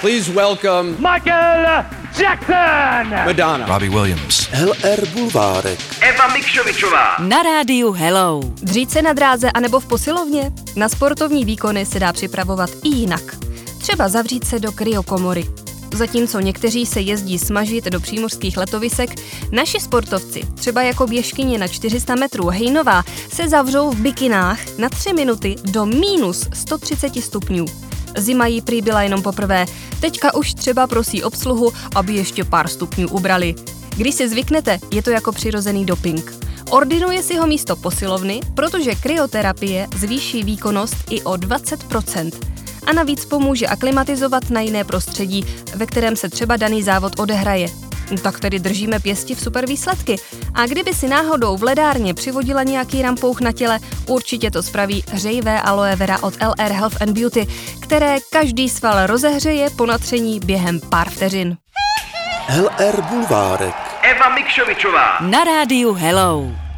Please welcome Michael Jackson! Madonna. Robbie Williams. LR Bulvárek. Eva Mikšovičová. Na rádiu Hello. Dřít se na dráze anebo v posilovně? Na sportovní výkony se dá připravovat i jinak. Třeba zavřít se do kryokomory. Zatímco někteří se jezdí smažit do přímořských letovisek, naši sportovci, třeba jako běžkyně na 400 metrů Hejnová, se zavřou v bikinách na 3 minuty do minus 130 stupňů. Zima jí prý byla jenom poprvé, teďka už třeba prosí obsluhu, aby ještě pár stupňů ubrali. Když si zvyknete, je to jako přirozený doping. Ordinuje si ho místo posilovny, protože kryoterapie zvýší výkonnost i o 20% a navíc pomůže aklimatizovat na jiné prostředí, ve kterém se třeba daný závod odehraje. Tak tedy držíme pěsti v super výsledky. A kdyby si náhodou v ledárně přivodila nějaký rampouch na těle, určitě to spraví hřejivé aloe vera od LR Health and Beauty, které každý sval rozehřeje po natření během pár vteřin. LR Bulvárek. Eva Mikšovičová. Na rádiu Hello.